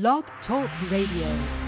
Blog Talk Radio.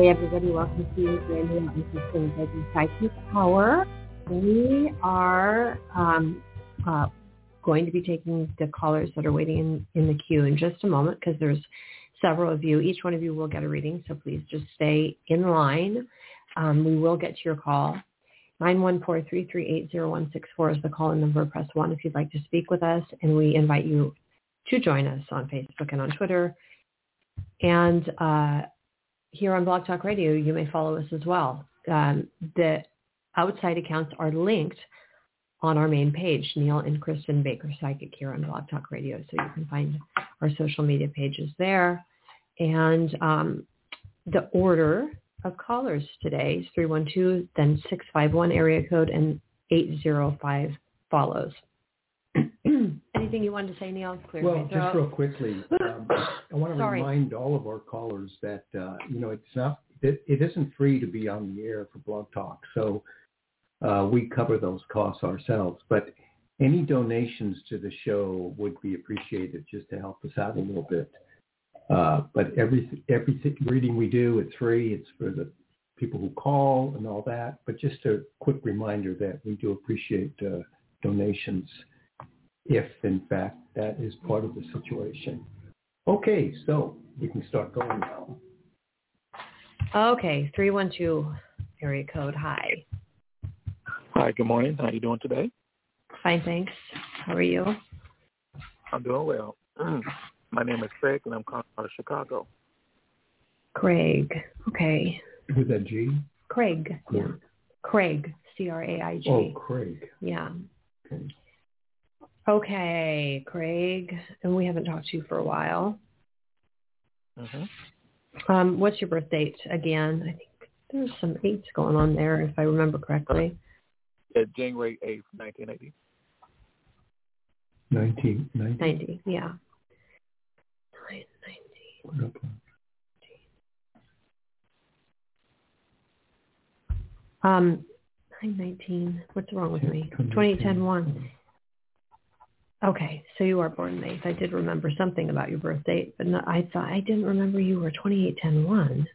Hi, everybody. Welcome to Brandy and Interesting Business Psychic Hour. We are um, uh, going to be taking the callers that are waiting in, in the queue in just a moment because there's several of you. Each one of you will get a reading, so please just stay in line. Um, we will get to your call. 914-338-0164 is the call-in number. Press 1 if you'd like to speak with us, and we invite you to join us on Facebook and on Twitter. And uh, here on Blog Talk Radio, you may follow us as well. Um, the outside accounts are linked on our main page, Neil and Kristin Baker Psychic here on Blog Talk Radio. So you can find our social media pages there. And um, the order of callers today is 312, then 651 area code, and 805 follows. Anything you wanted to say, Neil? Clear well, just real quickly, um, I want to remind all of our callers that uh, you know it's not it, it isn't free to be on the air for Blog Talk, so uh, we cover those costs ourselves. But any donations to the show would be appreciated just to help us out a little bit. Uh, but every every reading we do, it's free. It's for the people who call and all that. But just a quick reminder that we do appreciate uh, donations if in fact that is part of the situation. Okay, so we can start going now. Okay, 312 area code. Hi. Hi, good morning. How are you doing today? Fine, thanks. How are you? I'm doing well. My name is Craig, and I'm calling out of Chicago. Craig. Okay. With that G? Craig. Yeah. Craig. Craig. C-R-A-I-G. Oh, Craig. Yeah. Okay. Okay, Craig. And we haven't talked to you for a while. Mm-hmm. Um, what's your birth date again? I think there's some eights going on there, if I remember correctly. Yeah, January 8th, 1980. 1990. 90, yeah. 990. Um, 919. What's wrong with me? 2010 1. Okay, so you are born May. I did remember something about your birth date, but no, I thought I didn't remember you were 2810 1.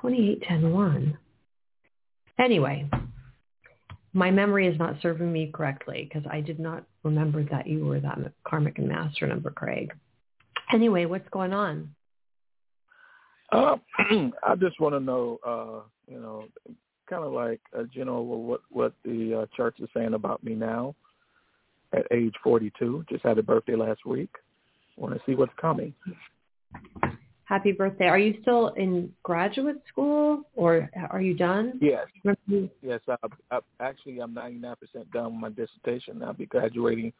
2810 1. Anyway, my memory is not serving me correctly because I did not remember that you were that karmic and master number, Craig. Anyway, what's going on? Uh, I just want to know, uh, you know, kind of like a general what what the uh, church is saying about me now at age 42. Just had a birthday last week. Want to see what's coming. Happy birthday. Are you still in graduate school or are you done? Yes, you- yes. I, I, actually, I'm 99% done with my dissertation. I'll be graduating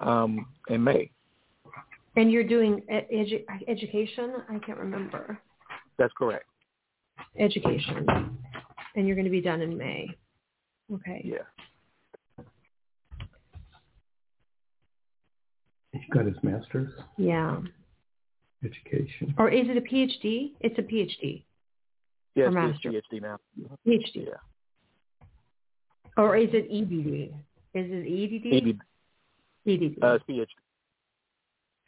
um, in May. And you're doing edu- education? I can't remember. That's correct. Education. And you're going to be done in May. Okay. Yeah. He got his master's Yeah. education. Or is it a PhD? It's a PhD. Yes, Or it's master. PhD now. PhD. Yeah. Or is it EBD? Is it EDD? ED, EDD. uh, PhD.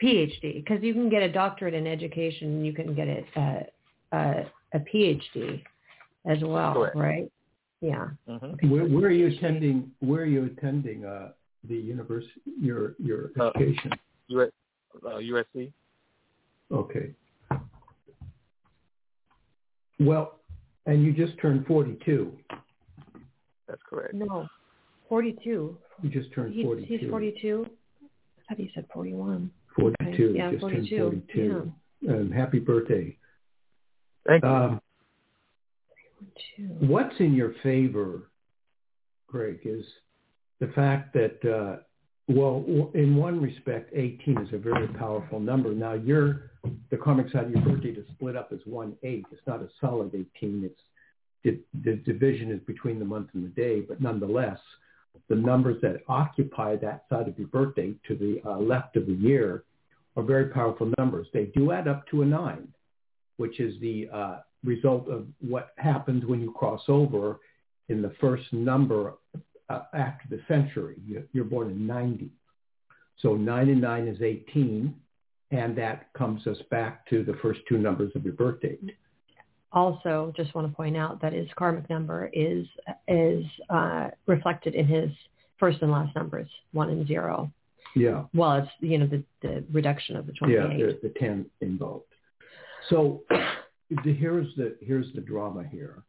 PhD. Because you can get a doctorate in education and you can get a, a, a, a PhD as well, Correct. right? Yeah. hmm Where, where are you attending? Where are you attending uh, the university? Your your Uh, education? US, uh, USC. Okay. Well, And you just turned 42. That's correct. No, 42. You just turned He- 42. He's 42. I thought he said 41. 42. Okay. Yeah, just 42. turned 42. Um, happy birthday. Thank you. Um, what's in your favor, Greg, is the fact that, uh, well, in one respect, 18 is a very powerful number. Now, your the karmic side of your birthday is split up as one eight. It's not a solid 18. It's it, the division is between the month and the day, but nonetheless, the numbers that occupy that side of your birthday to the uh, left of the year are very powerful numbers. They do add up to a nine, which is the uh, result of what happens when you cross over in the first number uh, after the century. You- You're born in 90. So 9 and 9 is 18, and that comes us back to the first two numbers of your birth date. Also, just want to point out that his karmic number is is uh, reflected in his first and last numbers, one and zero. Yeah, Well, it's you know the, the reduction of the yeah, 28. there's the 10 involved. So the, here's the here's the drama here.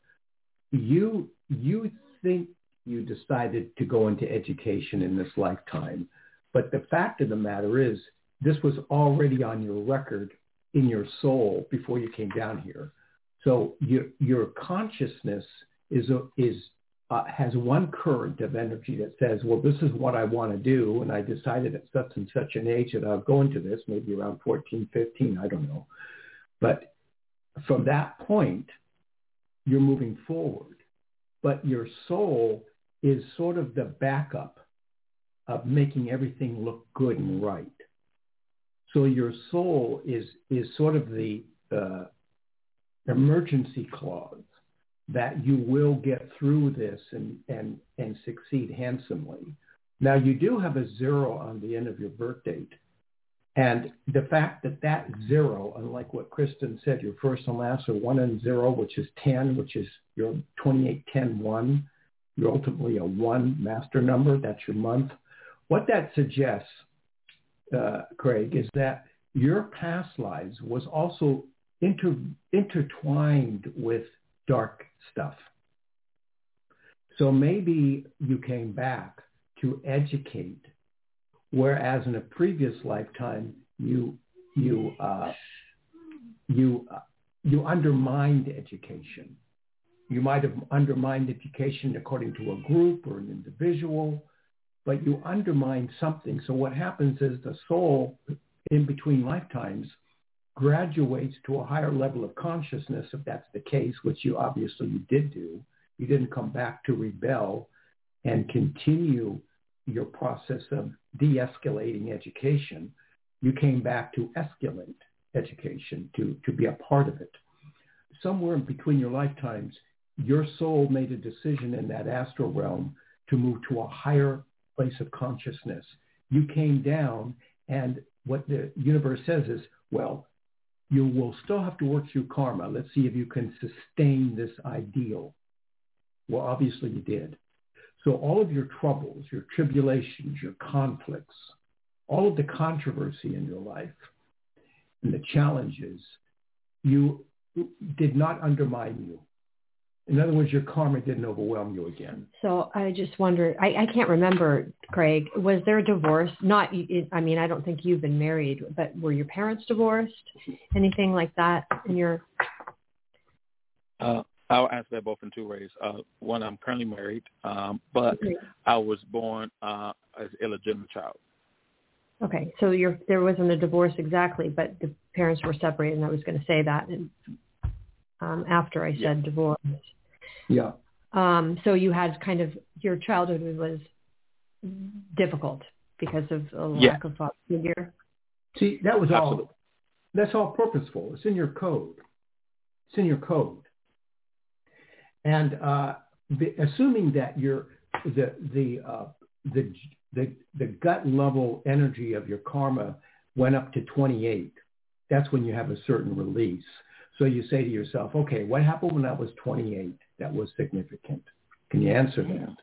You you think you decided to go into education in this lifetime, but the fact of the matter is this was already on your record in your soul before you came down here. So your your consciousness is a, is uh, has one current of energy that says, well, this is what I want to do, and I decided at such and such an age that I'll go into this, maybe around 14, 15, I don't know. But from that point, you're moving forward. But your soul is sort of the backup of making everything look good and right. So your soul is is sort of the uh, emergency clause that you will get through this and, and, and succeed handsomely. Now you do have a zero on the end of your birth date. And the fact that that zero, unlike what Kristin said, your first and last are one and zero, which is 10, which is your 28, 10, 1, you're ultimately a one master number. That's your month. What that suggests, uh, Craig, is that your past lives was also inter- intertwined with dark stuff. So maybe you came back to educate, whereas in a previous lifetime you you uh, you uh, you undermined education. You might have undermined education according to a group or an individual, but you undermined something. So what happens is the soul in between lifetimes graduates to a higher level of consciousness, if that's the case, which you obviously you did do. You didn't come back to rebel and continue your process of de-escalating education. You came back to escalate education, to, to be a part of it. Somewhere in between your lifetimes, your soul made a decision in that astral realm to move to a higher place of consciousness. You came down and what the universe says is, well, you will still have to work through karma. Let's see if you can sustain this ideal. Well, obviously you did. So all of your troubles, your tribulations, your conflicts, all of the controversy in your life and the challenges, you did not undermine you. In other words, your karma didn't overwhelm you again. So I just wonder, I, I can't remember, Craig, was there a divorce? Not, I mean, I don't think you've been married, but were your parents divorced? Anything like that in your, Uh, I'll answer that both in two ways. Uh, one, I'm currently married, um, but I was born uh, as illegitimate child. okay, so your, there wasn't a divorce exactly, but the parents were separated and I was going to say that and, um, after I said divorce. Yeah. Um, so you had kind of, your childhood was difficult because of a lack Yeah. of father figure. See, that was Absolutely. all. That's all purposeful. It's in your code. It's in your code. And uh, the, assuming that your the the uh, the the the gut level energy of your karma went up to 28, that's when you have a certain release. So you say to yourself, okay, what happened when I was 28 that was significant? Can you answer that?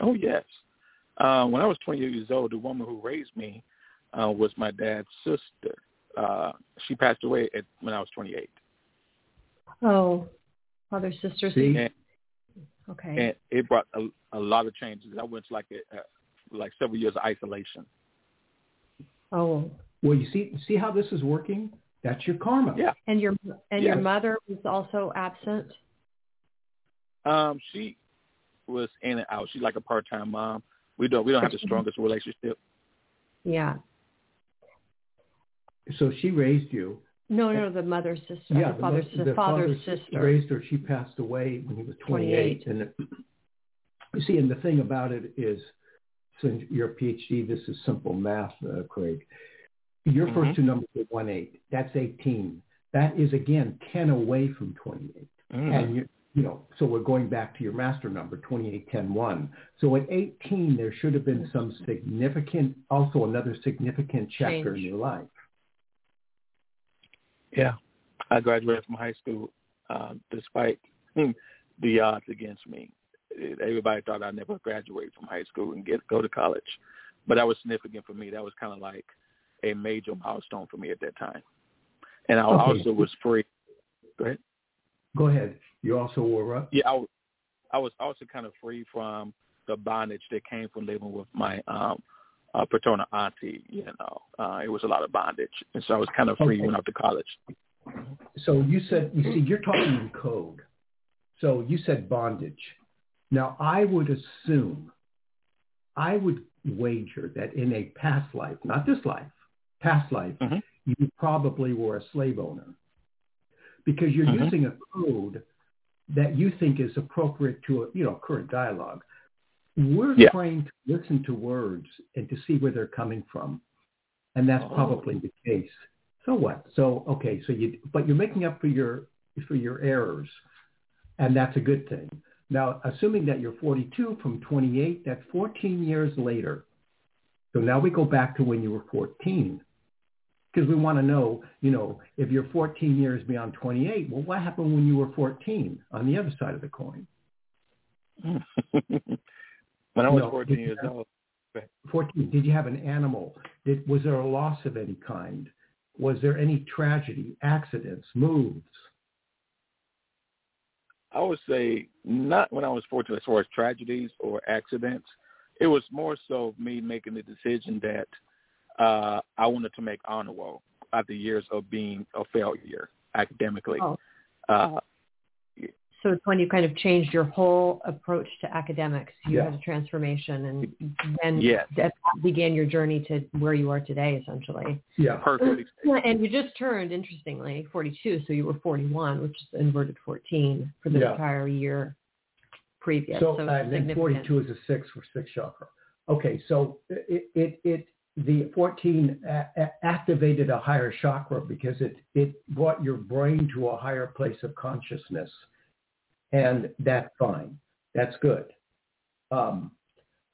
Oh yes. Uh, when I was 28 years old, the woman who raised me uh, was my dad's sister. Uh, she passed away at, when I was 28. Oh, Father, sister. And, Okay. and it brought a, a lot of changes. I went to like a, a, like several years of isolation. oh, Well, you see, see how this is working? That's your karma. Yeah. and your and your mother was also absent. Um, she was in and out. She's like a part-time mom. We don't we don't have the strongest relationship. Yeah. So she raised you. No, no, the mother's sister. Yeah, the father's, mo- the father's father sister. raised her. She passed away when he was 28. 28. And it, you see, and the thing about it is, since you're a PhD, this is simple math, uh, Craig. Your Mhm. first two numbers are one eight. That's 18. That is again 10 away from 28. Mm. And you, you know, so we're going back to your master number, 2810-1. So at 18, there should have been some significant, also another significant chapter Change. in your life. Yeah, I graduated from high school uh, despite hmm, the odds against me. Everybody thought I'd never graduate from high school and get go to college, but that was significant for me. That was kind of like a major milestone for me at that time. And I Okay. also was free. Go ahead. Go ahead. You also were up. Yeah, I, was- I was also kind of free from the bondage that came from living with my um uh, paternal auntie. You know, uh, it was a lot of bondage, and so I was kind of free Okay. when I went to college. So you said, you see, you're talking in code. So you said bondage. Now I would assume, I would wager that in a past life, not this life, past life, Mhm. you probably were a slave owner because you're Mhm. using a code that you think is appropriate to a, you know, current dialogue. We're Yeah. trained to listen to words and to see where they're coming from. And that's Oh. probably the case. So what? So okay, so you but you're making up for your for your errors. And that's a good thing. Now, assuming that you're 42 from 28, that's 14 years later. So now we go back to when you were 14. Because we want to know, you know, if you're 14 years beyond 28, well, what happened when you were 14 on the other side of the coin? when I was No, 14 years have- old, 14, did you have an animal? Did, was there a loss of any kind? Was there any tragedy, accidents, moves? I would say not when I was 14 as far as tragedies or accidents. It was more so me making the decision that uh, I wanted to make honor roll after years of being a failure academically. Oh. Uh, So it's when you kind of changed your whole approach to academics. You Yeah. had a transformation, and then Yes. that began your journey to where you are today, essentially. Yeah. perfectly. And you just turned, interestingly, 42, so you were 41, which is inverted 14 for the Yeah. entire year previous. So, So, and then 42 is a six for six chakra. Okay, so it, it, it the 14 a- activated a higher chakra because it, it brought your brain to a higher place of consciousness. And that's fine. That's good. Um,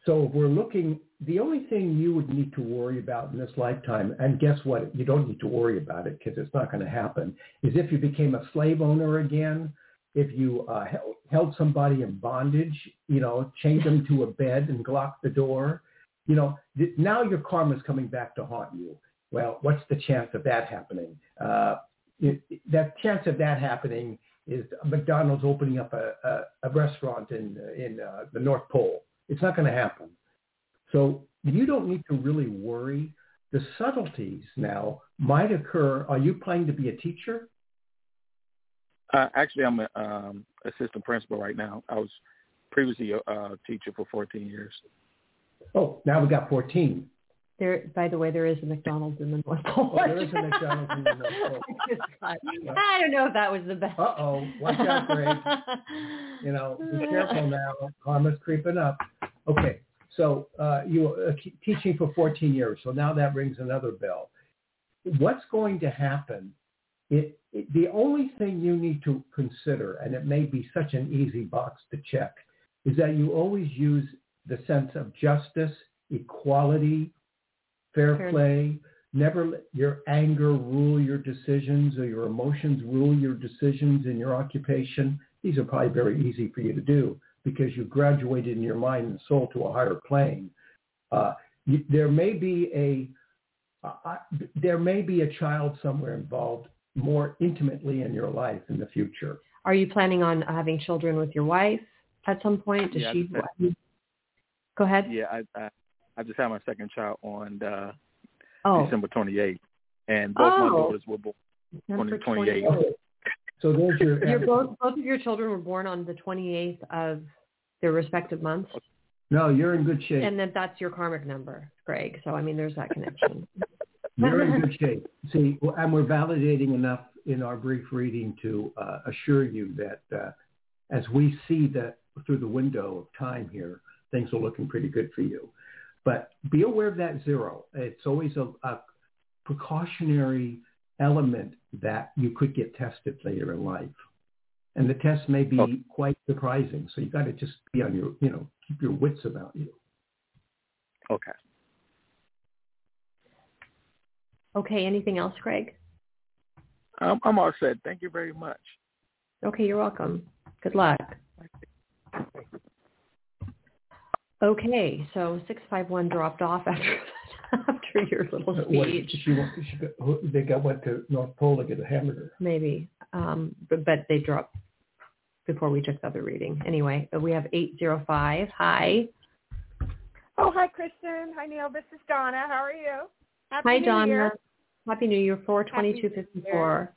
so we're looking, the only thing you would need to worry about in this lifetime, and guess what? You don't need to worry about it because it's not going to happen, is if you became a slave owner again, if you uh, held somebody in bondage, you know, chained them to a bed and locked the door, you know, th- now your karma is coming back to haunt you. Well, what's the chance of that happening? Uh, it, that chance of that happening is McDonald's opening up a, a, a restaurant in in uh, the North Pole. It's not going to happen. So you don't need to really worry. The subtleties now might occur. Are you planning to be a teacher? Uh, actually, I'm an um, assistant principal right now. I was previously a uh, teacher for 14 years. Oh, now we got 14. There, by the way, there is a McDonald's in the North Pole. Oh, there is a McDonald's in the North Pole. I thought- I don't know if that was the best. Uh-oh, watch out, Greg. You know, be careful now. Karma's creeping up. Okay, so uh, you were uh, teaching for 14 years, so now that rings another bell. What's going to happen? It, it, the only thing you need to consider, and it may be such an easy box to check, is that you always use the sense of justice, equality, fair Fair- play. Never let your anger rule your decisions or your emotions rule your decisions in your occupation. These are probably very easy for you to do because you graduated in your mind and soul to a higher plane. Uh, you, there may be a uh, I- there may be a child somewhere involved more intimately in your life in the future. Are you planning on having children with your wife at some point? Does Yeah, she? I- Go ahead. Yeah, I, I I just had my second child on uh, Oh, December 28th, and both my Oh. daughters were born. December 28. 28th. So there's your. Your both both of your children were born on the 28th of their respective months, No, you're in good shape. and then that's your karmic number, Greg. So I mean, there's that connection. You're in good shape. See, well, and we're validating enough in our brief reading to uh, assure you that uh, as we see that through the window of time here, things are looking pretty good for you. But be aware of that zero. It's always a, a precautionary element that you could get tested later in life. And the test may be Okay. quite surprising. So you got to just be on your, you know, keep your wits about you. Okay. Okay. Anything else, Greg? I'm, I'm all set. Thank you very much. Okay, you're welcome. Good luck. Okay, so 651 dropped off after after your little What, speech. she, went- she got, they got went to North Pole to get a hamburger. Maybe, um, but, but they dropped before we took the other reading. Anyway, we have 805. Hi. Oh, hi, Kristin. Hi, Neil. This is Donna. How are you? Happy Hi, New Donna. Year. Happy New Year, 42254.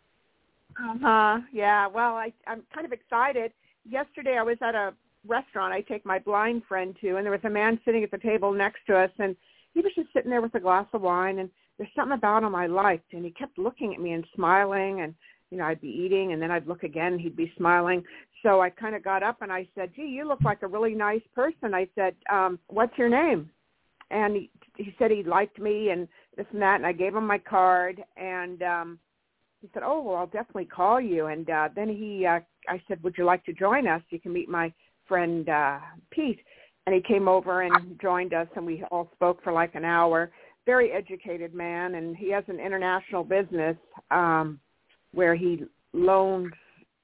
Uh-huh. Yeah. Well, I, I'm kind of excited. Yesterday, I was at a restaurant I take my blind friend to, and there was a man sitting at the table next to us, and he was just sitting there with a glass of wine, and there's something about him I liked, and he kept looking at me and smiling, and you know, I'd be eating, and then I'd look again, he'd be smiling. So I kind of got up and I said, "Gee, you look like a really nice person." I said, um, "What's your name?" And he, he said he liked me and this and that, and I gave him my card, and um, he said, "Oh, well, I'll definitely call you." And uh, then he, uh, I said, "Would you like to join us? You can meet my friend uh, Pete." And he came over and joined us, and we all spoke for like an hour. Very educated man, and he has an international business um, where he loans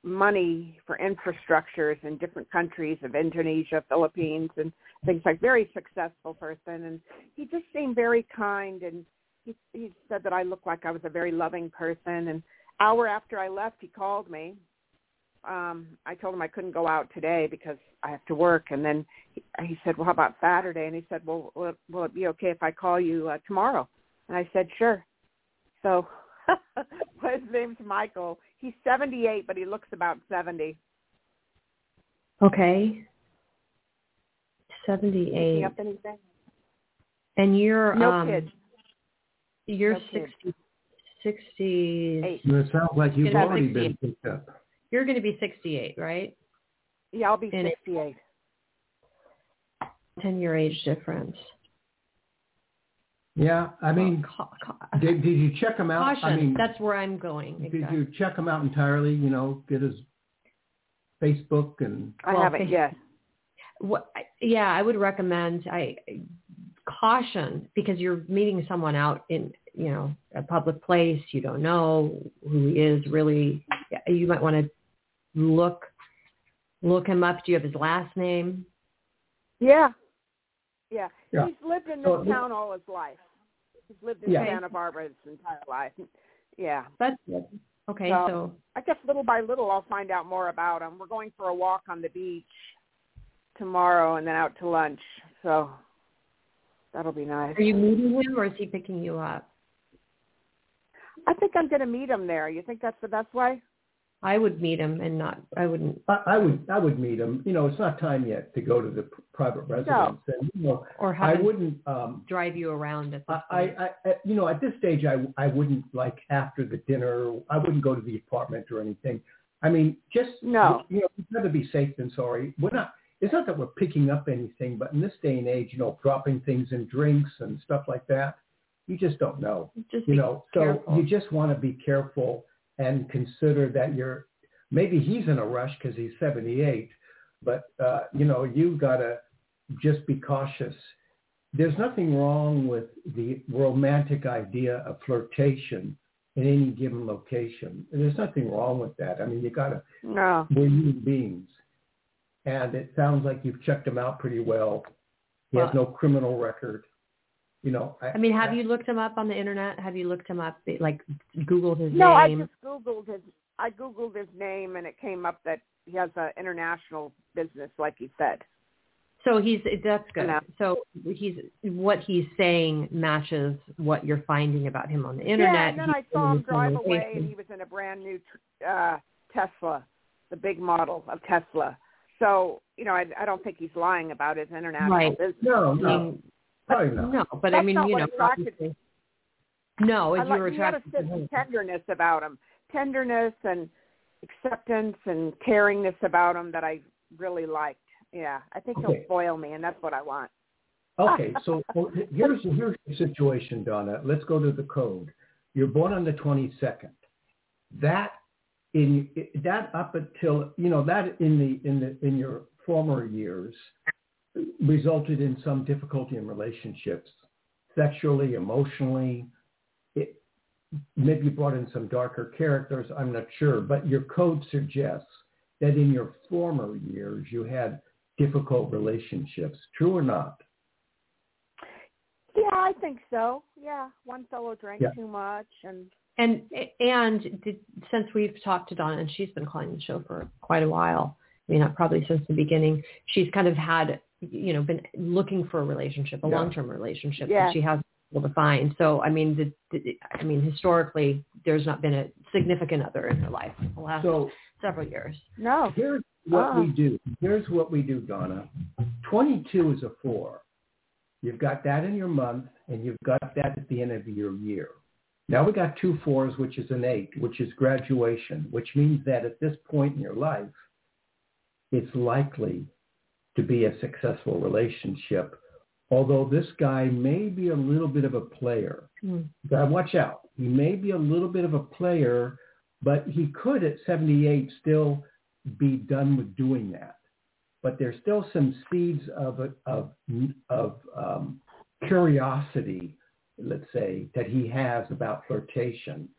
money for infrastructures in different countries of Indonesia, Philippines, and things like. Very successful person, and he just seemed very kind and he he said that I looked like I was a very loving person and hour after I left he called me. Um I told him I couldn't go out today because I have to work and then he, he said, "Well, how about Saturday?" and he said, "Well, will, will it be okay if I call you uh, tomorrow?" And I said, "Sure." So his name's Michael. He's 78 but he looks about 70. Okay. 78. up anything? And you're No um kids. you're No kids. 60 60 It sounds like you've already 60. been picked up. You're going to be 68, right? Yeah, I'll be And it- 68. 10 year age difference. Yeah, I mean, Ca- ca- did, did you check him out? caution. I mean, That's where I'm going. did Exactly. you check him out entirely? You know, get his Facebook and I Well, haven't okay. yet. What, yeah, I would recommend I caution because you're meeting someone out in you know a public place. You don't know who he is really. You might want to look look him up. Do you have his last name? Yeah. Yeah. Yeah. He's lived in this So- town all his life. He's lived in Yeah. Santa Barbara his entire life. Yeah. That's good. Okay, So- so I guess little by little I'll find out more about him. We're going for a walk on the beach tomorrow and then out to lunch. So that'll be nice. are you meeting him or is he picking you up? I think I'm going to meet him there. You think that's the best way? I would meet him and not. I wouldn't. I, I would I would meet him. You know, it's not time yet to go to the private residence, and you know, Or I wouldn't. Um, drive you around at I, I. I, you know, at this stage, I, I wouldn't like after the dinner. I wouldn't go to the apartment or anything. I mean, just No. You know, we'd rather be safe than sorry. We're not. It's not that we're picking up anything, but in this day and age, you know, dropping things in drinks and stuff like that, you just don't know. Just You know, so you just want to be careful and consider that you're. Maybe he's in a rush because he's 78, but uh, you know, you've got to just be cautious there's nothing wrong with the romantic idea of flirtation in any given location. There's nothing wrong with that. I mean, you got to, No. we're human beings. And it sounds like you've checked him out pretty well. He has no criminal record. You know, I I mean, have you looked him up on the internet? Have you looked him up, like Googled his name No, I just Googled his I googled his name and it came up that he has an international business, like you said. So he's that's good. Yeah. So he's what he's saying matches what you're finding about him on the internet. Yeah, and then I saw him drive away, and he was in a brand new uh, Tesla, the big model of Tesla. So you know, I, I don't think he's lying about his international Right. business. No, I no, mean, probably not. no, but I mean, not you know, attracted. No, I if you like, were he had a attracted to him. of tenderness about him, tenderness and acceptance and caringness about him that I really liked. Yeah, I think Okay. he'll spoil me, and that's what I want. Okay, so well, here's here's the situation, Donna. Let's go to the code. You're born on the 22nd. That in that up until you know that in the in the in your former years resulted in some difficulty in relationships, sexually, emotionally. It, maybe you brought in some darker characters. I'm not sure, but your code suggests that in your former years you had difficult relationships. True or not? Yeah, I think so. Yeah, one fellow drank Yeah. too much, and And and did, since we've talked to Donna, and she's been calling the show for quite a while. I mean, probably since the beginning. She's kind of had, you know, been looking for a relationship, a Yeah. long-term relationship Yeah. that she hasn't been able to find. So, I mean, the, the, I mean, historically, there's not been a significant other in her life the last So several years. no, here's what Ah. we do. Here's what we do, Donna. 22 is a four. You've got that in your month, and you've got that at the end of your year. Now we got two fours, which is an eight, which is graduation, which means that at this point in your life, it's likely to be a successful relationship. Although this guy may be a little bit of a player. Mm. Watch out. He may be a little bit of a player, but he could at 78 still be done with doing that. But there's still some seeds of of of um, curiosity, let's say, that he has about flirtation.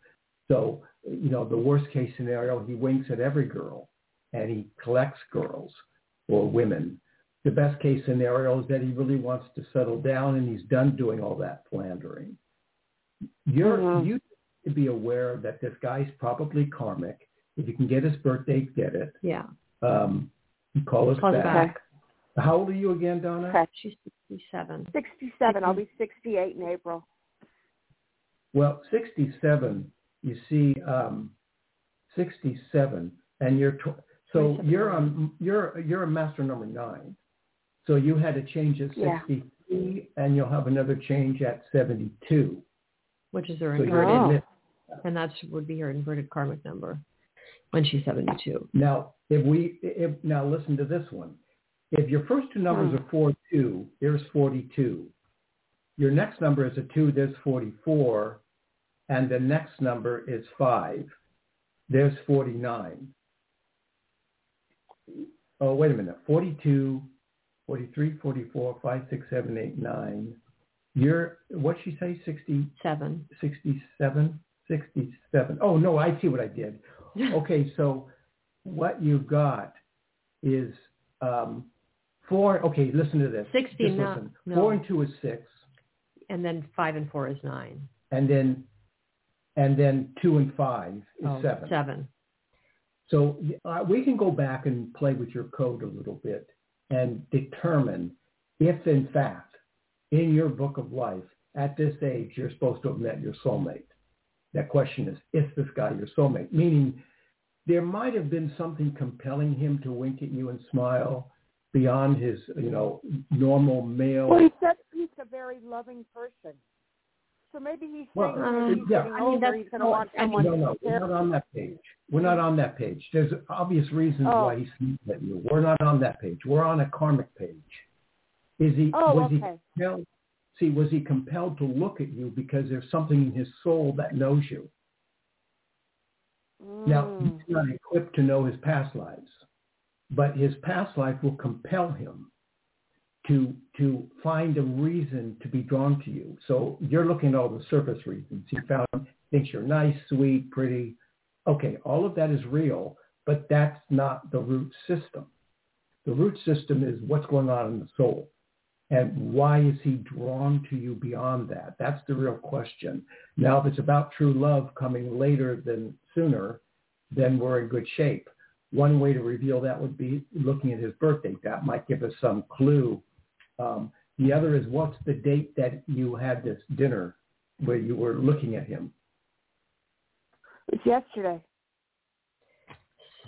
So, you know, the worst case scenario, he winks at every girl and he collects girls or women. The best case scenario is that he really wants to settle down and he's done doing all that philandering. You're, Mhm. You need to be aware that this guy's probably karmic. If you can get his birthday, get it. Yeah. Um, call us Call back. back. How old are you again, Donna? Okay. She's 67. sixty-seven. I'll be sixty-eight in April. Well, 67, you see, um, 67, and you're, tw- so you're on, you're, you're a master number nine. So you had a change at Yeah. 63, and you'll have another change at 72. which is her So inverted, Oh. and that would be her inverted karmic number when she's 72. Now, if we, if, now listen to this one. If your first two numbers Hmm. are 4, 2, there's 42. Your next number is a 2, there's 44. And the next number is 5. There's 49. Oh, wait a minute. 42, 43, 44, 5, 6, 7, 8, 9. You're, what'd she say, 67? 67? 67. Oh, no, I see what I did. Okay, so what you've got is um, four. Okay, listen to this. 60, Just no, listen. no. Four and two is six, and then five and four is nine. and then and then two and five is Oh, seven. Seven. So uh, we can go back and play with your code a little bit and determine if, in fact, in your book of life, at this age, you're supposed to have met your soulmate. That question is, is this guy your soulmate? Meaning, there might have been something compelling him to wink at you and smile beyond his, you know, normal male. Well, he said he's a very loving person. So maybe he's Well, thinking as he's yeah. getting I mean, older, that's- he's going to want I mean, someone No, no, we're not on that page. We're not on that page. There's obvious reasons Oh. why he's sneaking at you. We're not on that page. We're on a karmic page. Is he? Oh, was okay. he compelled? See, was he compelled to look at you because there's something in his soul that knows you? Now, Mm. he's not equipped to know his past lives, but his past life will compel him to to find a reason to be drawn to you. So you're looking at all the surface reasons. He found thinks you're nice, sweet, pretty. Okay, all of that is real, but that's not the root system. The root system is what's going on in the soul. And why is he drawn to you beyond that? That's the real question. Now, if it's about true love coming later than sooner, then we're in good shape. One way to reveal that would be looking at his birth date. That might give us some clue. Um, the other is what's the date that you had this dinner where you were looking at him? It's yesterday.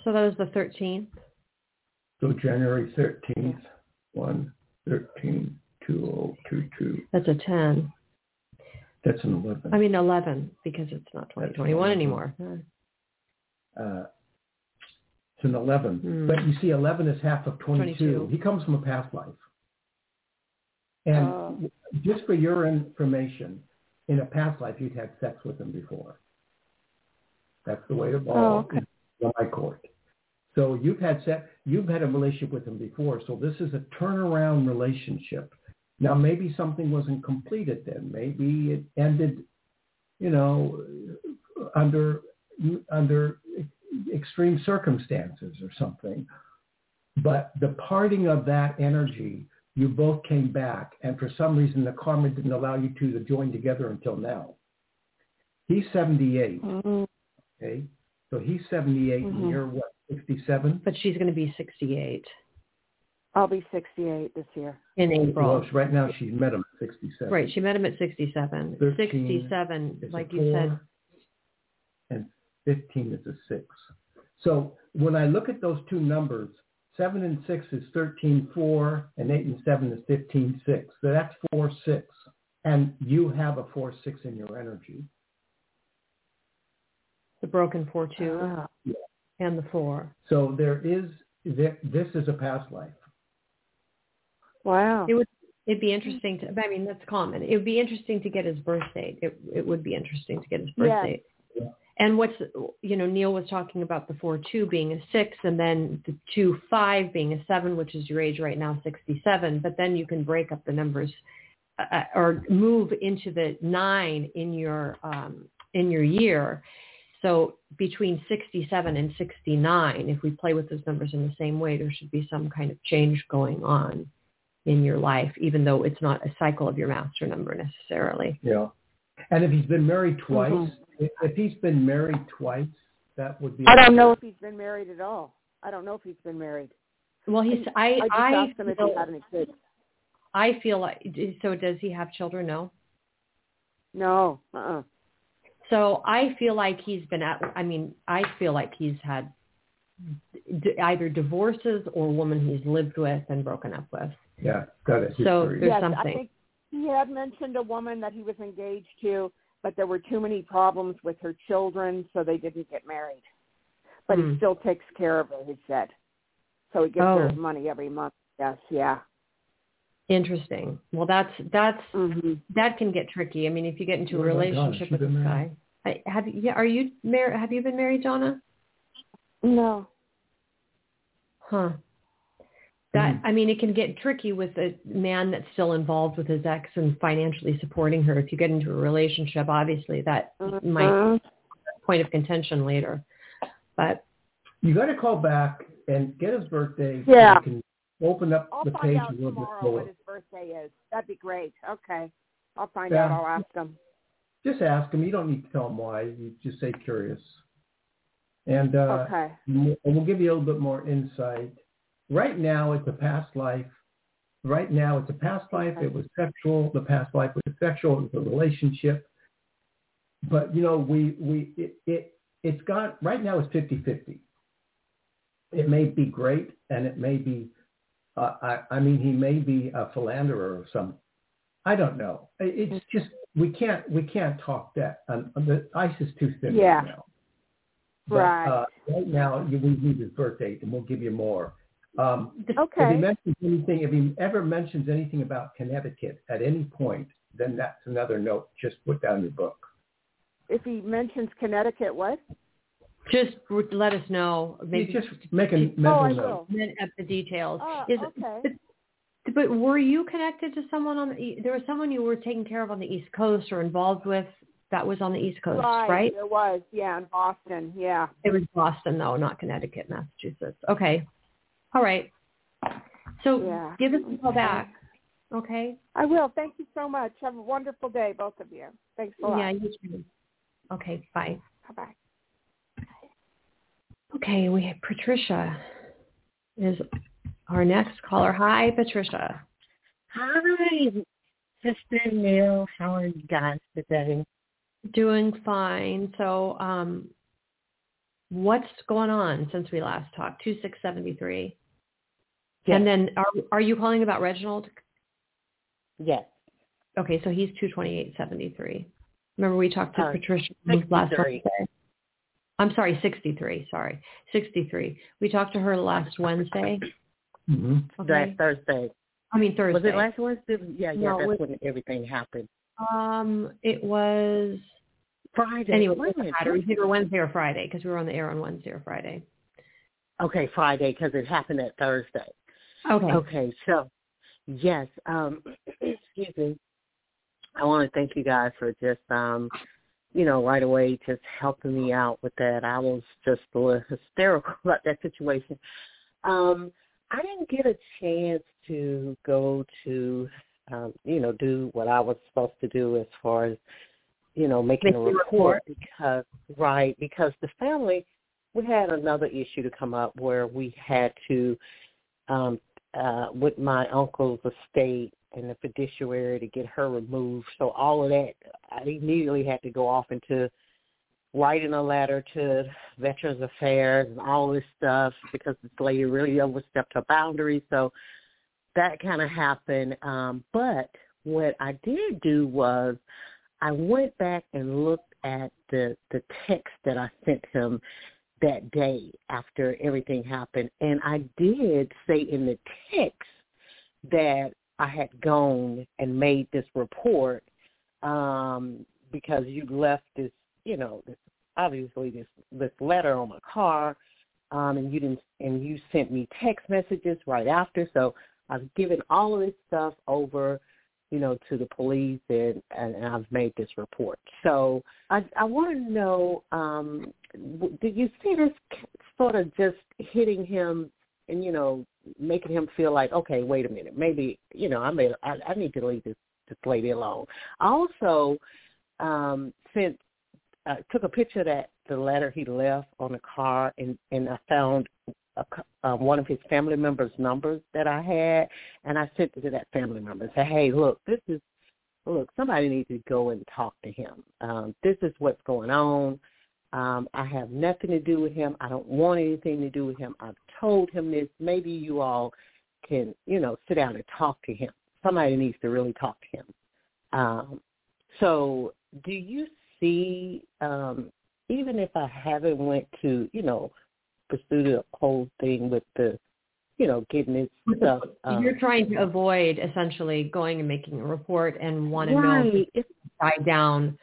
So that was the 13th. So January 13th, 1, 13, 2022. That's a 10. That's an 11. I mean 11 because it's not 2021 anymore. Uh, it's an 11. Hmm. But you see, 11 is half of 22. 22. He comes from a past life. And Oh. just for your information, in a past life, you'd had sex with him before. That's the way the Oh, ball okay. is on my court. So you've had sex, you've had a relationship with him before. So this is a turnaround relationship. Now maybe something wasn't completed then. Maybe it ended, you know, under under extreme circumstances or something. But the parting of that energy, you both came back, and for some reason the karma didn't allow you two to join together until now. He's 78, Mhm. okay? So he's 78, Mhm. and you're what, 67? But she's going to be 68 I'll be 68 this year. in April. Well, right now she met him at 67. Right. She met him at 67. 67, It's like a you said. And 15 is a 6. So when I look at those two numbers, 7 and 6 is 13, 4, and 8 and 7 is 15, 6. So that's 4, 6. And you have a 4, 6 in your energy. The broken 4-2 Ah. and the 4. So there is, there, this is a past life. Wow. It would it'd be interesting to I mean that's common. It would be interesting to get his birth date. It it would be interesting to get his birth Yeah. date. Yeah. And what's you know Neil was talking about the four two being a six, and then the two five being a seven, which is your age right now, sixty seven. But then you can break up the numbers uh, or move into the nine in your um, in your year. So between 67 and 69, if we play with those numbers in the same way, there should be some kind of change going on in your life, even though it's not a cycle of your master number necessarily. Yeah. And if he's been married twice, Mhm. if, if he's been married twice, that would be. I don't know if he's been married at all. I don't know if he's been married. Well, he's I I just I asked him if he had any kids. I feel like so. Does he have children? No. No. Uh-uh. So I feel like he's been at. I mean, I feel like he's had d- either divorces or a woman he's lived with and broken up with. Yeah, got it. So History. There's yes, something. I think he had mentioned a woman that he was engaged to, but there were too many problems with her children, so they didn't get married. But Hmm. he still takes care of her, he said. So he gives her Oh. money every month. Yes, yeah. Interesting. Well, that's that's hmm that can get tricky. I mean, if you get into a Oh my gosh, relationship you've with this married? guy, I, have you? Yeah, are you married? Have you been married, Donna? No. Huh. That Hmm. I mean, it can get tricky with a man that's still involved with his ex and financially supporting her. If you get into a relationship, obviously that might Mhm. point of contention later. But You got to call back and get his birthday. so Yeah. You can open up I'll the find page out a little bit tomorrow more. what his birthday is. That'd be great. Okay. I'll find Yeah. out. I'll ask him. Just ask him. You don't need to tell him why. You just say curious. And uh, okay. and we'll give you a little bit more insight. Right now, it's a past life. Right now, it's a past life. It was sexual. The past life was sexual. It was a relationship. But you know, we we it, it it's got right now it's 50-50. It may be great, and it may be. Uh, I I mean, he may be a philanderer or some. I don't know. It's just we can't we can't talk that. Um, the ice is too thin Yeah. right now. But, Right. Uh, right now, you, we need his birth date, and we'll give you more. Um, If he mentions anything, if he ever mentions anything about Connecticut at any point, then that's another note. Just put down your book. If he mentions Connecticut, what? just let us know. You Maybe just make a Oh, mental I note. will. then up the details. Oh, Is okay. But, but were you connected to someone on the? E- There was someone you were taking care of on the East Coast or involved with that was on the East Coast, right. right? There was. Yeah, in Boston. Yeah. It was Boston though, not Connecticut, Massachusetts. Okay. All right. So Yeah. give us a call back. Okay. I will. Thank you so much. Have a wonderful day, both of you. Thanks a lot. Yeah, you too. Okay. Bye. Bye-bye. Okay, we have Patricia is our next caller. Hi, Patricia. Hi, Sister Neil. How are you guys today? Doing fine. So, um, what's going on since we last talked? Two six seventy three. Yes. And then, are are you calling about Reginald? Yes. Okay, so he's two twenty eight seventy three. Remember we talked to Uh, Patricia 63. last Wednesday. I'm sorry, sixty three. Sorry, sixty three. We talked to her last Wednesday. hmm Okay. Last Thursday. I mean Thursday. Was it last Wednesday? Yeah, yeah, No, that's was- when everything happened. Um, it was Friday. anyway. Wait It a doesn't minute. matter. It was either Wednesday or Friday because we were on the air on Wednesday or Friday. Okay, Friday, because it happened that Thursday. Okay. Okay, so yes, um, excuse me. I want to thank you guys for just, um, you know, right away just helping me out with that. I was just a little hysterical about that situation. Um, I didn't get a chance to go to, um, you know, do what I was supposed to do as far as, you know, making Making a a report because, right, because the family, we had another issue to come up where we had to um uh with my uncle's estate and the fiduciary to get her removed. So all of that I immediately had to go off into writing a letter to Veterans Affairs and all this stuff because this lady really overstepped her boundaries. So that kind of happened. Um, but what I did do was I went back and looked at the the text that I sent him that day after everything happened. And I did say in the text that I had gone and made this report um, because you left this, you know, this, obviously this this letter on my car, um, and you didn't, and you sent me text messages right after. So I've given all of this stuff over, you know, to the police, and and, and I've made this report. So I I want to know, um, did you see this sort of just hitting him and you know making him feel like okay wait a minute maybe you know i may i, I need to leave this this lady alone. Also um sent uh, took a picture of that the letter he left on the car and and i found a, uh, one of his family members numbers that i had and i sent it to that family member and said hey look this is look somebody needs to go and talk to him. Um this is what's going on um, I have nothing to do with him. I don't want anything to do with him. I've told him this. Maybe you all can, you know, sit down and talk to him. Somebody needs to really talk to him. Um, so do you see, um, even if I haven't went to, you know, pursue the whole thing with the, you know, getting this stuff. Um, You're trying to avoid essentially going and making a report and want to know if it's died down.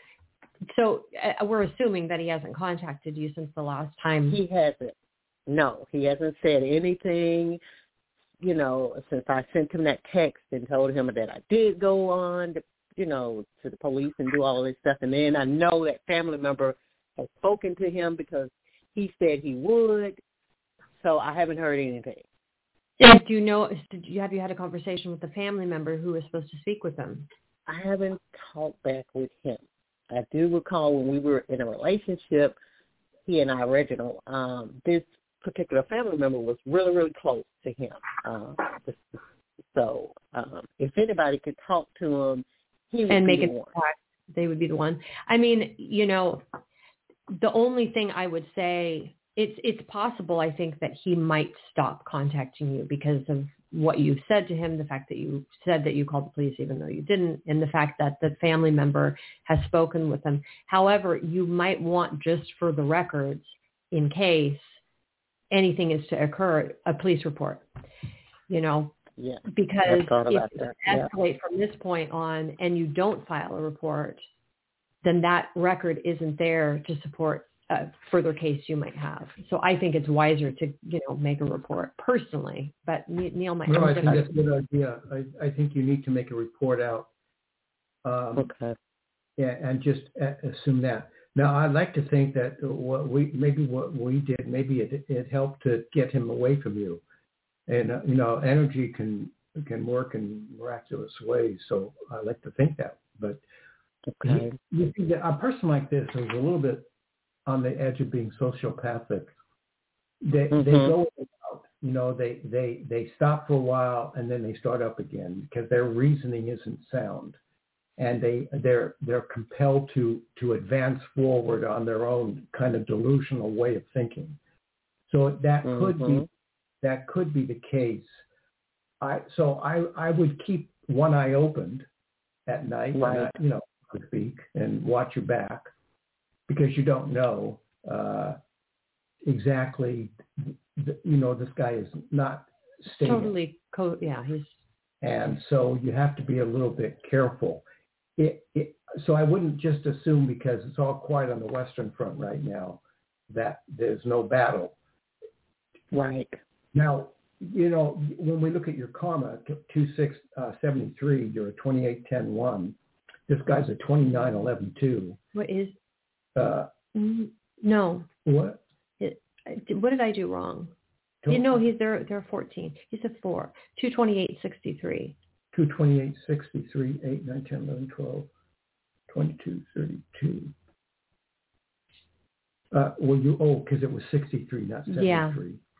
So uh, we're assuming that he hasn't contacted you since the last time. He hasn't. No, he hasn't said anything. You know, since I sent him that text and told him that I did go on, to, you know, to the police and do all this stuff, and then I know that family member has spoken to him because he said he would. So I haven't heard anything. And do you know? Did you have you had a conversation with the family member who was supposed to speak with him? I haven't talked back with him. I do recall when we were in a relationship, he and I, Reginald, um, this particular family member was really, really close to him. Um, so um, if anybody could talk to him, he would and be make the an one. They would be the one. I mean, you know, the only thing I would say it's it's possible I think that he might stop contacting you because of what you've said to him, the fact that you said that you called the police even though you didn't, and the fact that the family member has spoken with them. However, you might want just for the records, in case anything is to occur, a police report. You know, Yeah, because if it. Yeah. escalate from this point on and you don't file a report, then that record isn't there to support a further case you might have. So I think it's wiser to, you know, make a report personally. But Neil might No, have I a think that's a good idea. I, I think you need to make a report out. Um, Okay. yeah, and just assume that. Now, I'd like to think that what we maybe what we did maybe it, it helped to get him away from you, and uh, you know, energy can can work in miraculous ways. So I like to think that. But Okay. you, you see, a person like this is a little bit on the edge of being sociopathic. they Mhm. they go out. You know, they they they stop for a while and then they start up again because their reasoning isn't sound, and they they're they're compelled to to advance forward on their own kind of delusional way of thinking. So that could be Mhm. that could be the case. I so I I would keep one eye opened at night, Right. I- you know, to speak, and watch your back because you don't know uh, exactly. th- You know, this guy is not stable, Totally. Co- yeah, he's and so you have to be a little bit careful. It, it, so I wouldn't just assume because it's all quiet on the Western Front right now that there's no battle. Right. Now, you know, when we look at your karma, two six uh, you're a twenty eight ten one. This guy's a twenty nine eleven two. what is Uh, mm, no. what? What did I do wrong? You know, he's there. They're 14. He's a four. 228.63. two twenty eight sixty three, eight nine ten eleven twelve, twenty two thirty two. Uh, well, you oh, because it was sixty three, not seventy-three.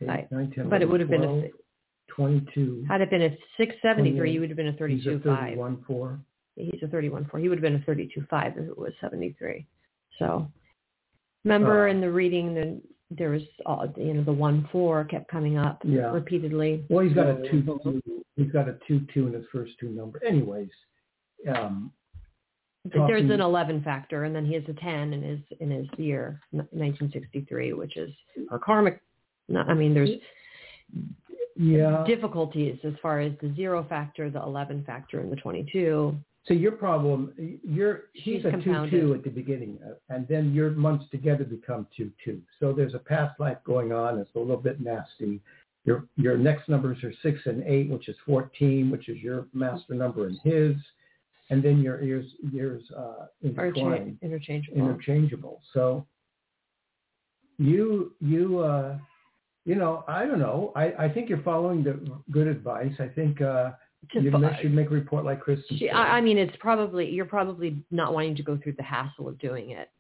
Yeah. Right. 9, 10, But it would have been a 22. Had it been a 673, you would have been a thirty-two He's a 32.5. 31 4. He's a 31.4. He would have been a thirty-two five if it was 73. So remember Oh. in the reading, the, there was, all, you know, the 1-4 kept coming up Yeah. repeatedly. Well, he's got a two, two. He's got a two two in his first two number. Anyways, um, But there's an 11 factor, and then he has a 10 in his in his year, 1963, which is our karmic. I mean, there's yeah. difficulties as far as the zero factor, the 11 factor, and the 22. So your problem, you're he's She's a two two at the beginning, uh, and then your months together become two two. So there's a past life going on. It's a little bit nasty. Your your next numbers are six and eight, which is fourteen, which is your master number and his, and then your ears years uh, intertwined, interchangeable. interchangeable. So you you uh, you know I don't know. I I think you're following the good advice. I think. Uh, To you fo- ma- should make a report like Kristin. She. I, I mean, it's probably you're probably not wanting to go through the hassle of doing it.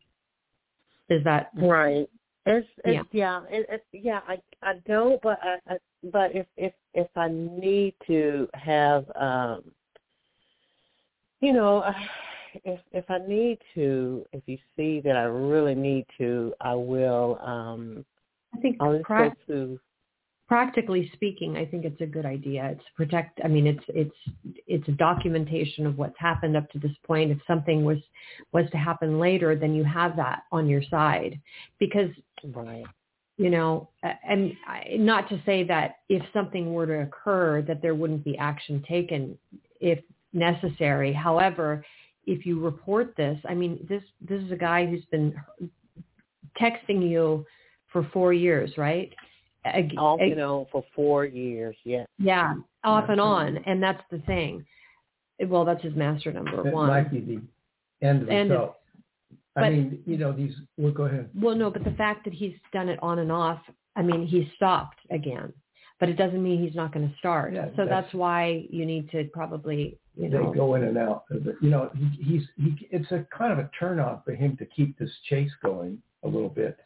Is that Right. It's, Yeah. it's yeah, it, it, yeah. I I don't, but I, I but if if if I need to have um, you know, if if I need to, if you see that I really need to, I will. um I think I'll just prac- go to practically speaking, I think it's a good idea. It's protect. I mean, it's it's it's a documentation of what's happened up to this point. If something was was to happen later, then you have that on your side, because right. you know, and I- not to say that if something were to occur, that there wouldn't be action taken if necessary. However, if you report this, I mean, this this is a guy who's been texting you for four years, right? Ag- Off ag- and on for four years. Yes. yeah, off and on, and that's the thing. Well, that's his master number That one. might be the end End of- result. I but- mean, you know, these. Well, go ahead. Well, no, but the fact that he's done it on and off, I mean, he's stopped again, but it doesn't mean he's not going to start. Yeah, so that's- that's why you need to probably, you They know, go in and out. You know, he, he's he. It's a kind of a turn on for him to keep this chase going a little bit.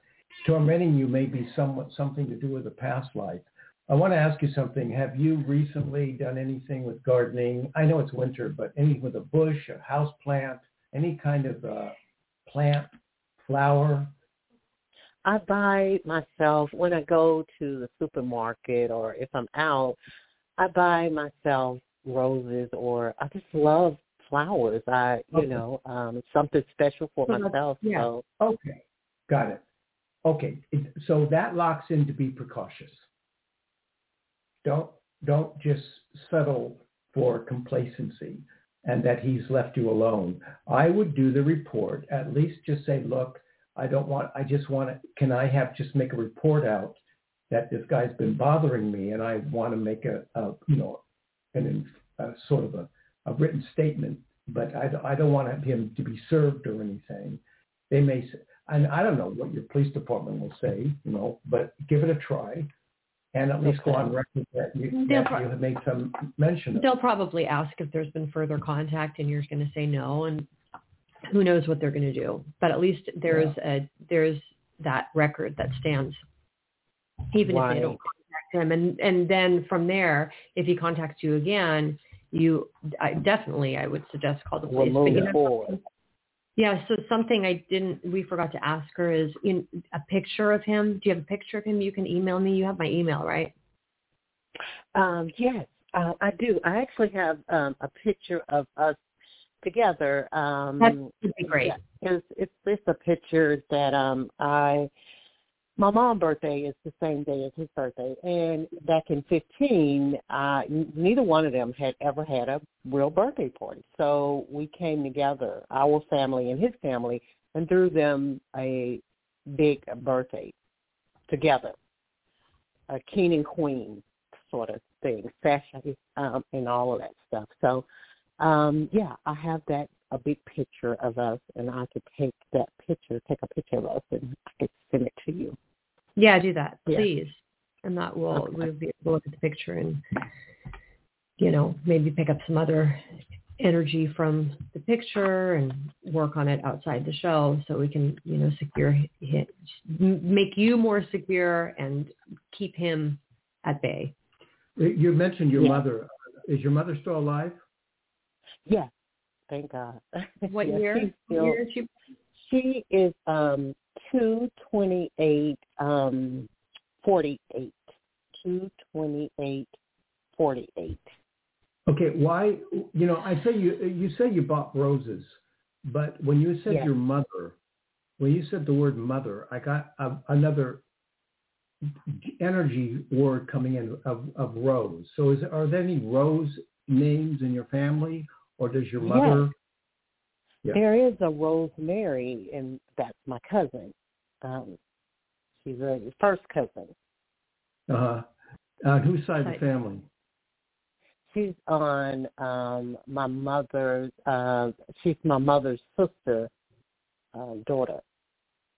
Tormenting you may be somewhat something to do with a past life. I want to ask you something. Have you recently done anything with gardening? I know it's winter, but anything with a bush, a house plant, any kind of uh, plant, flower? I buy myself when I go to the supermarket or if I'm out, I buy myself roses or I just love flowers. I you Okay. know, um something special for myself. yeah. So Okay, got it. Okay, so that locks in to be precautious. Don't don't just settle for complacency and that he's left you alone. I would do the report. At least just say, look, I don't want. I just want to. Can I have just make a report out that this guy's been bothering me, and I want to make a, a you know, an a sort of a, a written statement, but I, I don't want him to be served or anything. They may, and I don't know what your police department will say, you know, but give it a try, and at least go on record that you, that pro- you have made some mention of. they'll probably ask if there's been further contact, and you're going to say no, and who knows what they're going to do. But at least there's a there's that record that stands. even right. if they don't contact him. And and then from there, if he contacts you again, you I, definitely I would suggest call the We'll police. move But you know, forward. Yeah. So something I didn't we forgot to ask her is in a picture of him. Do you have a picture of him? You can email me. You have my email, right? Um, yes, uh, I do. I actually have um, a picture of us together. Um, That would be great. It's, it's it's a picture that um I my mom's birthday is the same day as his birthday, and back in fifteen, uh, n- neither one of them had ever had a real birthday party. So we came together, our family and his family, and threw them a big birthday together, a king and queen sort of thing, fashion, um, and all of that stuff. So, um, yeah, I have that a big picture of us, and I could take that picture, take a picture of us, and I could send it to you. Yeah, do that, Yeah. please. And that will Okay. we'll be able to look at the picture and you know maybe pick up some other energy from the picture and work on it outside the show so we can you know secure hit make you more secure and keep him at bay. You mentioned your Yeah. mother. Is your mother still alive? Yeah, thank God. What Yeah, year? still- year she, She is um two twenty eight um forty eight. Two twenty eight forty eight. Okay, why? You know, I say you you say you bought roses, but when you said Yeah. your mother, when you said the word mother, I got a, another energy word coming in of, of rose. So, is are there any rose names in your family, or does your mother? Yeah. There is a Rosemary and that's my cousin. Um she's a first cousin. Uh-huh. on whose side of the family? She's on um my mother's uh she's my mother's sister uh, daughter.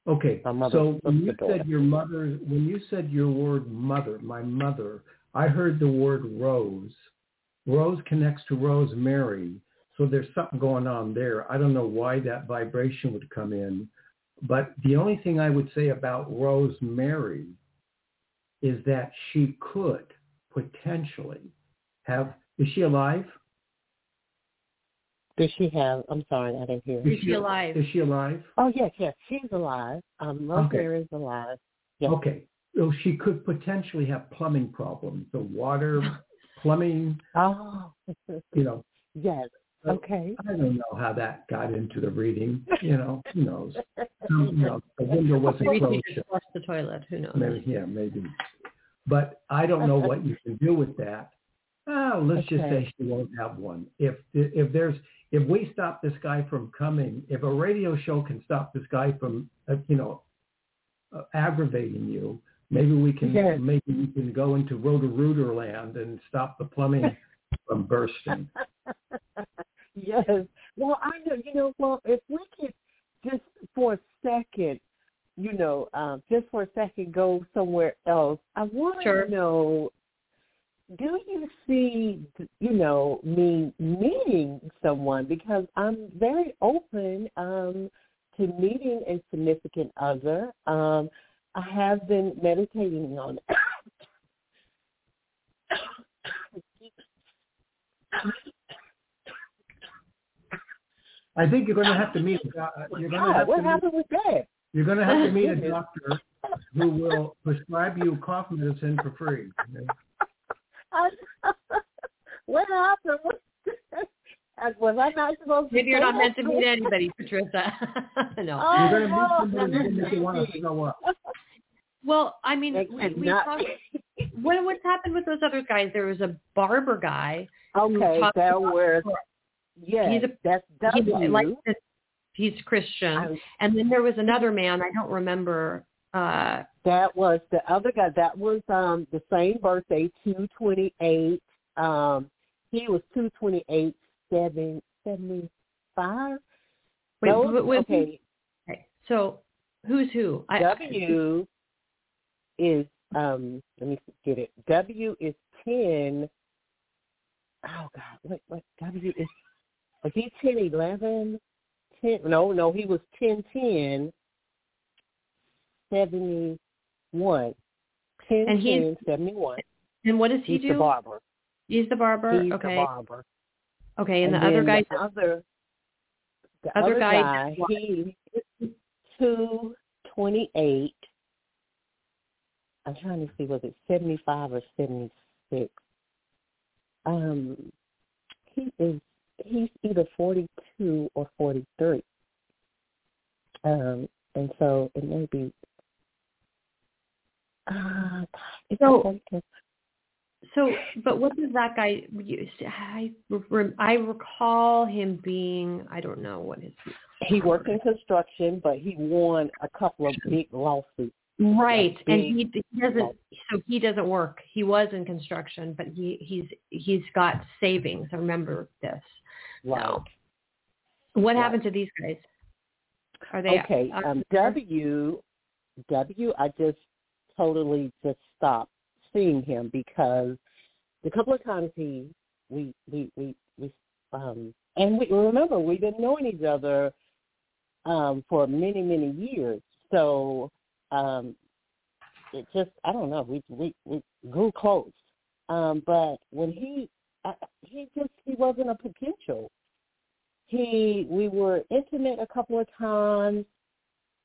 Okay, so when you daughter. said your mother, when you said your word mother, my mother, I heard the word rose. Rose connects to rosemary, so there's something going on there. I don't know why that vibration would come in, but the only thing I would say about rosemary is that she could potentially have. Is she alive? Does she have I'm sorry, I didn't hear. Is she alive? Is she alive? Oh yes, yes, she's alive. Um Rosemary is alive. Yeah. Okay. So she could potentially have plumbing problems. The water, plumbing, Oh you know. yes. So Okay. I don't know how that got into the reading. You know, who knows? You know, the window wasn't closed. she just the toilet. Who knows? Maybe, yeah, maybe. But I don't know what you can do with that. Oh, let's just say she won't have one. If if there's if we stop this guy from coming, if a radio show can stop this guy from, uh, you know, uh, aggravating you, maybe we can Yes. maybe we can go into Roto-Rooter land and stop the plumbing from bursting. Yes. Well, I know. You know, well, if we could just for a second, you know, um, just for a second, go somewhere else. I want Sure. to know. Do you see, you know, me meeting someone because I'm very open um, to meeting a significant other. Um, I have been meditating on it. I think you're going to have to meet. a uh, You're going to have what to meet, happened with that? you're going to have to meet a doctor who will prescribe you cough medicine for free. I, what happened? What, uh, was I not supposed to? Maybe you're not meant to meet anybody, Patricia. no. Oh, You're going to meet somebody no, who's going to make you want to maybe. throw up. Well, I mean, we, we talked, what what's happened with those other guys? There was a barber guy. Okay, talked there about- were. Yes, He's a- that's W. likes this, he's Christian, I- and then there was another man. I don't remember. uh that was the other guy. That was um the same birthday, two twenty eight. Um, he was two twenty eight, seven seventy five. Wait, Those, okay, okay. So who's who? I, W is um let me get it. W is ten. Oh God, what what W is? Was he ten eleven? Ten? No, no, he was ten ten. Seventy one. 10, And he's- 10, 71. And what does he He's do? the barber. He's the barber. He's okay. the barber. Okay, and, the other guy. the other, the Other other guy guy, he two twenty eight. I'm trying to see was it seventy five or seventy six. Um, he is he's either forty two or forty three. Um, and so it may be. Uh, So- So, but what does that guy? I I recall him being. I don't know what his. he worked in construction, but he won a couple of big lawsuits. Right, Like and he, he doesn't. So he doesn't work. He was in construction, but he he's he's got savings. I remember this. Right. What Right. happened to these guys? Are they Okay. Um, W, W, I just totally just stopped seeing him because the couple of times he, we, we, we, we, um, and we remember we didn't know each other um, for many, many years. So um, it just, I don't know, we, we, we grew close. Um, but when he, I, he just, he wasn't a potential. He we were intimate a couple of times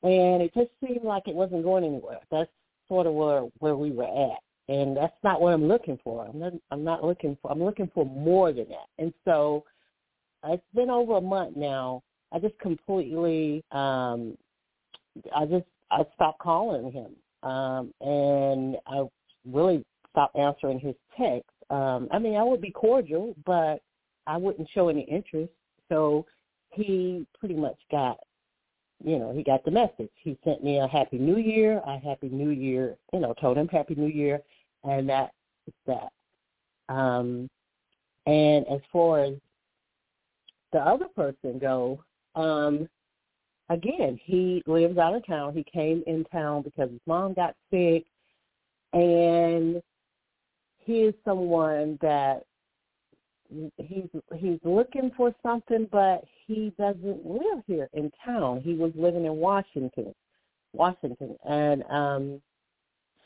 and it just seemed like it wasn't going anywhere. That's sort of where where we were at. And that's not what i'm looking for. I'm not i'm not looking for i'm looking for more than that. And so it's been over a month now. I just completely um i just i stopped calling him. Um and i really stopped answering his texts um i mean i would be cordial but i wouldn't show any interest so he pretty much got, you know, he got the message. He sent me a Happy New Year, a Happy New Year, you know, told him Happy New Year, and that is that. Um, and as far as the other person go, um, again, he lives out of town. He came in town because his mom got sick, and he is someone that he's he's looking for something, but he doesn't live here in town. He was living in Washington, Washington, and um,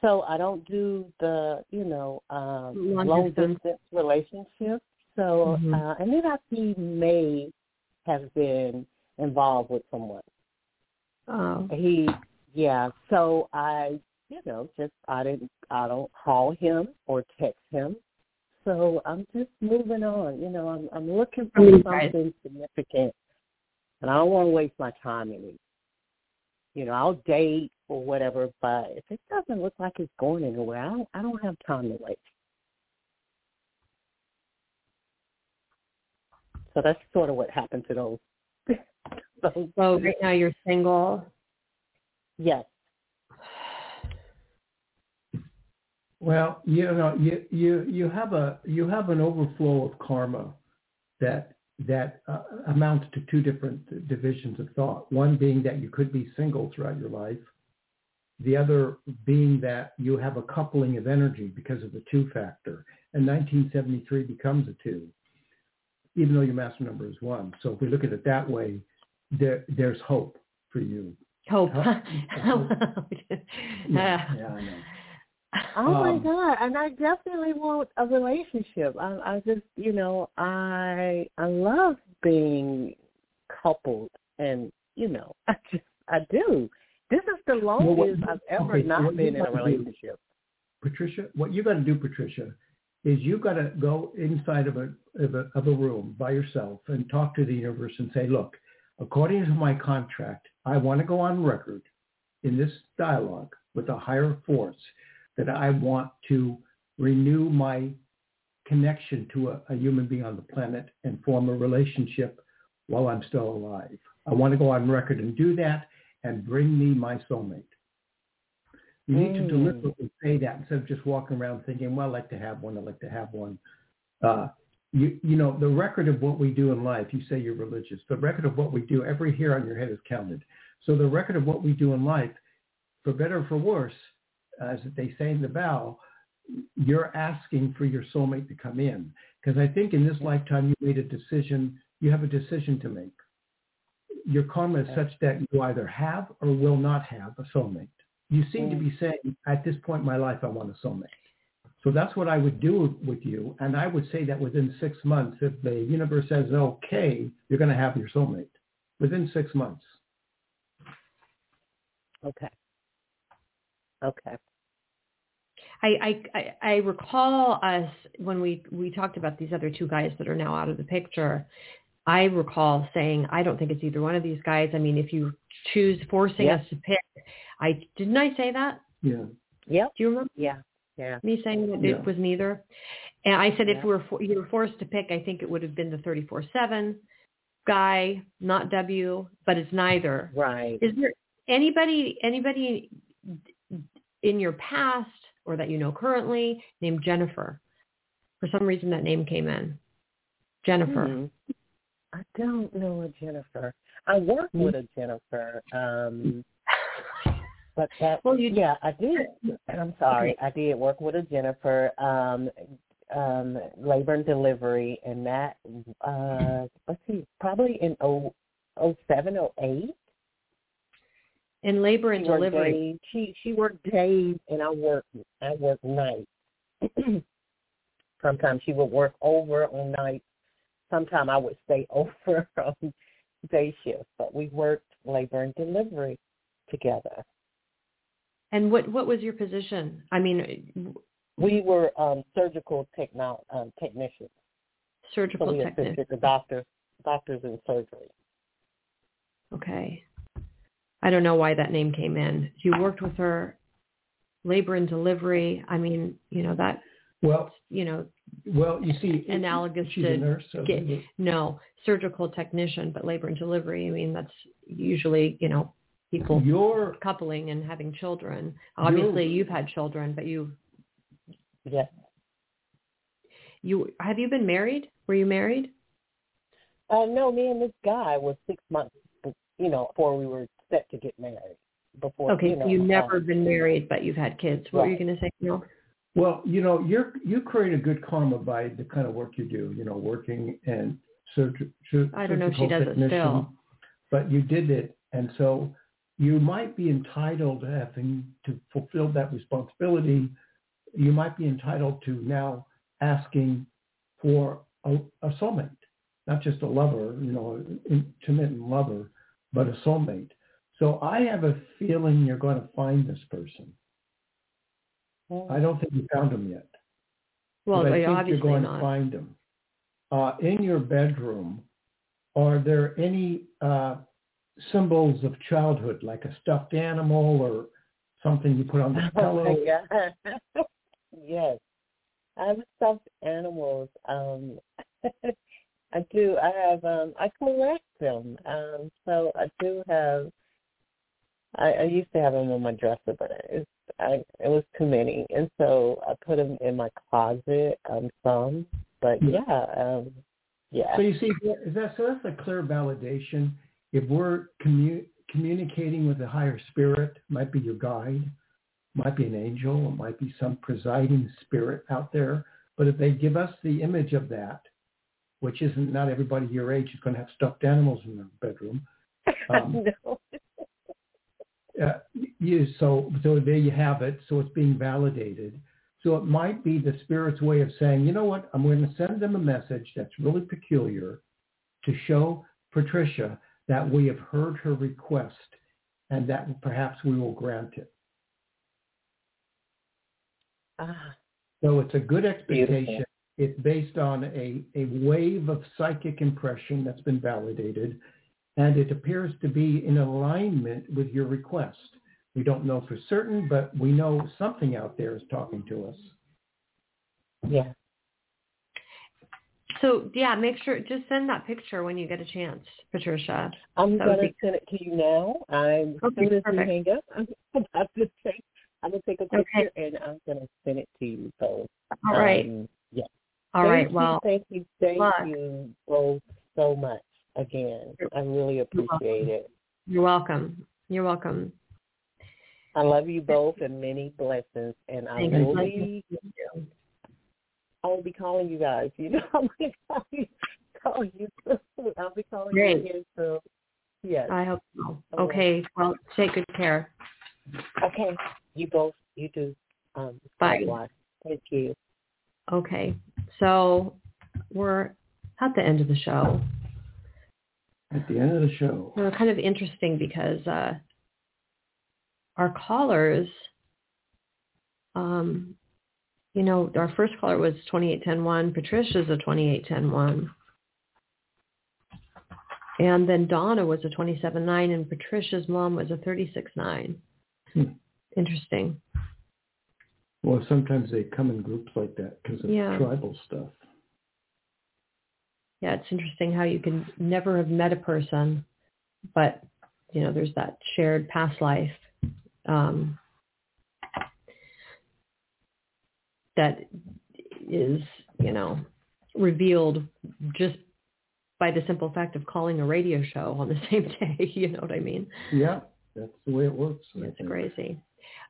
so I don't do the you know um, Long distance. relationship. So Mhm. uh, and then I he may have been involved with someone. Oh, He yeah. So I you know just I didn't I don't call him or text him so I'm just moving on. You know, I'm I'm looking for something significant, and I don't want to waste my time any. You know, I'll date or whatever, but if it doesn't look like it's going anywhere, I don't I don't have time to wait. So that's sort of what happened to those. those so right now you're single. yes. Well, you know, you you you have a you have an overflow of karma that that uh, amounts to two different divisions of thought. One being that you could be single throughout your life. The other being that you have a coupling of energy because of the two factor. And 1973 becomes a two, even though your master number is one. So if we look at it that way, there there's hope for you. Hope. Huh? Yeah, Ah. yeah, I know. Oh my Um, god! And I definitely want a relationship. I, I just, you know, I I love being coupled, and you know, I just I do. This is the longest I've ever okay, not been in a gotta do- relationship. Patricia, what you got to do, Patricia, is you got to go inside of a, of a of a room by yourself and talk to the universe and say, look, according to my contract, I want to go on record in this dialogue with a higher force that I want to renew my connection to a, a human being on the planet and form a relationship while I'm still alive. I want to go on record and do that and bring me my soulmate. You need to Mm. deliberately say that instead of just walking around thinking, well, I'd like to have one, I'd like to have one. Uh, you, you know, the record of what we do in life, you say you're religious. The record of what we do, every hair on your head is counted. So the record of what we do in life, for better or for worse, as they say in the vow, you're asking for your soulmate to come in. Because I think in this lifetime you made a decision, you have a decision to make. Your karma is such that you either have or will not have a soulmate. you seem to be saying, at this point in my life, I want a soulmate. So that's what I would do with you. And I would say that within six months, if the universe says, okay, you're going to have your soulmate within six months. Okay. Okay. I, I, I recall us when we, we talked about these other two guys that are now out of the picture. I recall saying, I don't think it's either one of these guys. I mean, if you choose forcing Yep. us to pick, I didn't I say that? Yeah. Yep. Do you remember Yeah. Yeah. me saying that Yeah. it was neither? And I said if we were for, you were forced to pick, I think it would have been the 34/7 guy, not W, but it's neither. Right. Is there anybody anybody in your past or that you know currently named Jennifer? For some reason, that name came in. Jennifer. Hmm. I don't know a Jennifer. I work Hmm. with a Jennifer. Um, but that, Well, you- yeah, I did. I'm sorry, I did work with a Jennifer, um, um, labor and delivery, and that, uh, let's see, probably in oh, oh seven, oh eight. In labor and delivery. days. She she worked days, and I worked I worked nights. Sometimes she would work over on nights. Sometimes I would stay over on day shift. But we worked labor and delivery together. And what what was your position? I mean, We were um, surgical techno- um, technicians. So surgical we technician. assisted the doctors doctors in surgery. Okay. I don't know why that name came in. You worked with her, labor and delivery. I mean, you know that. Well, You know, well, you see, Analogous she's to a nurse. So get- no surgical technician, but labor and delivery. I mean, that's usually you know people your coupling and having children. Obviously, you've had children, but you Yes. you have you been married? Were you married? Uh, no, me and this guy was six months, you know, before we were set to get married. Before Okay, you so know, you've never um, been married, but you've had kids. What were you going to say? No. Well, you know, you're you create a good karma by the kind of work you do. You know, working and surg- sur- I don't know if she surgical does it technician, still. but you did it, and so you might be entitled to having to fulfill that responsibility. You might be entitled to now asking for a, a soulmate, not just a lover, you know, an intermittent lover, but a soulmate. So I have a feeling you're going to find this person. I don't think you found him yet. Well, but I think obviously you're going not. to find him. Uh, in your bedroom, are there any uh, symbols of childhood, like a stuffed animal or something you put on the Oh pillow? my God. yes. I have stuffed animals. Um I do. I have um I collect them. Um so I do have I, I used to have them on my dresser but it's I it was too many. And so I put them in my closet, um some. But Yeah. yeah, um yeah. So you see, is that, so that's a clear validation. If we're commu- communicating with a higher spirit, might be your guide, might be an angel, it might be some presiding spirit out there. But if they give us the image of that, which isn't not everybody your age is going to have stuffed animals in their bedroom. Um, no. You so so there you have it. So it's being validated. So it might be the spirit's way of saying, you know what, I'm going to send them a message that's really peculiar to show Patricia that we have heard her request and that perhaps we will grant it. Ah, So it's a good expectation. Beautiful. It's based on a, a wave of psychic impression that's been validated, and it appears to be in alignment with your request. We don't know for certain, but we know something out there is talking to us. yeah. So yeah, make sure just send that picture when you get a chance, Patricia. I'm That gonna be- send it to you now. I'm as Okay, soon as we perfect. hang up, I'm about to take I'm gonna take a Okay. picture and I'm gonna send it to you. So All right. um, yeah. All thank right. You, Well, thank you, thank luck. you both so much again. I really appreciate it. you're welcome. You're welcome. I love you both and many blessings and I Thank you. will be I will be calling you guys. You know I'll be calling, calling you soon. I'll be calling Great. you again soon. Yes. I hope so. Okay. Okay. Well, take good care. Okay. You both. You do. Um, Bye. likewise. Thank you. Okay. So we're at the end of the show. At the end of the show. Well, kind of interesting because uh, our callers, um, you know, our first caller was 28101. Patricia's a 28101. And then Donna was a 279 and Patricia's mom was a 369. Hmm. Interesting. Well, sometimes they come in groups like that because of Yeah. tribal stuff. Yeah, it's interesting how you can never have met a person, but you know, there's that shared past life um, that is, you know, revealed just by the simple fact of calling a radio show on the same day. You know what I mean? Yeah, that's the way it works. It's crazy.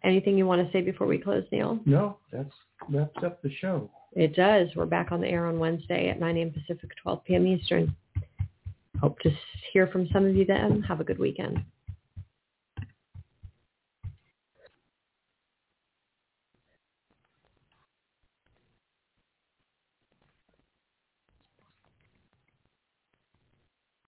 Anything you want to say before we close, Neil? No, that's wraps up the show. It does. We're back on the air on Wednesday at 9 a.m. Pacific, 12 p.m. Eastern. Hope to hear from some of you then. Have a good weekend.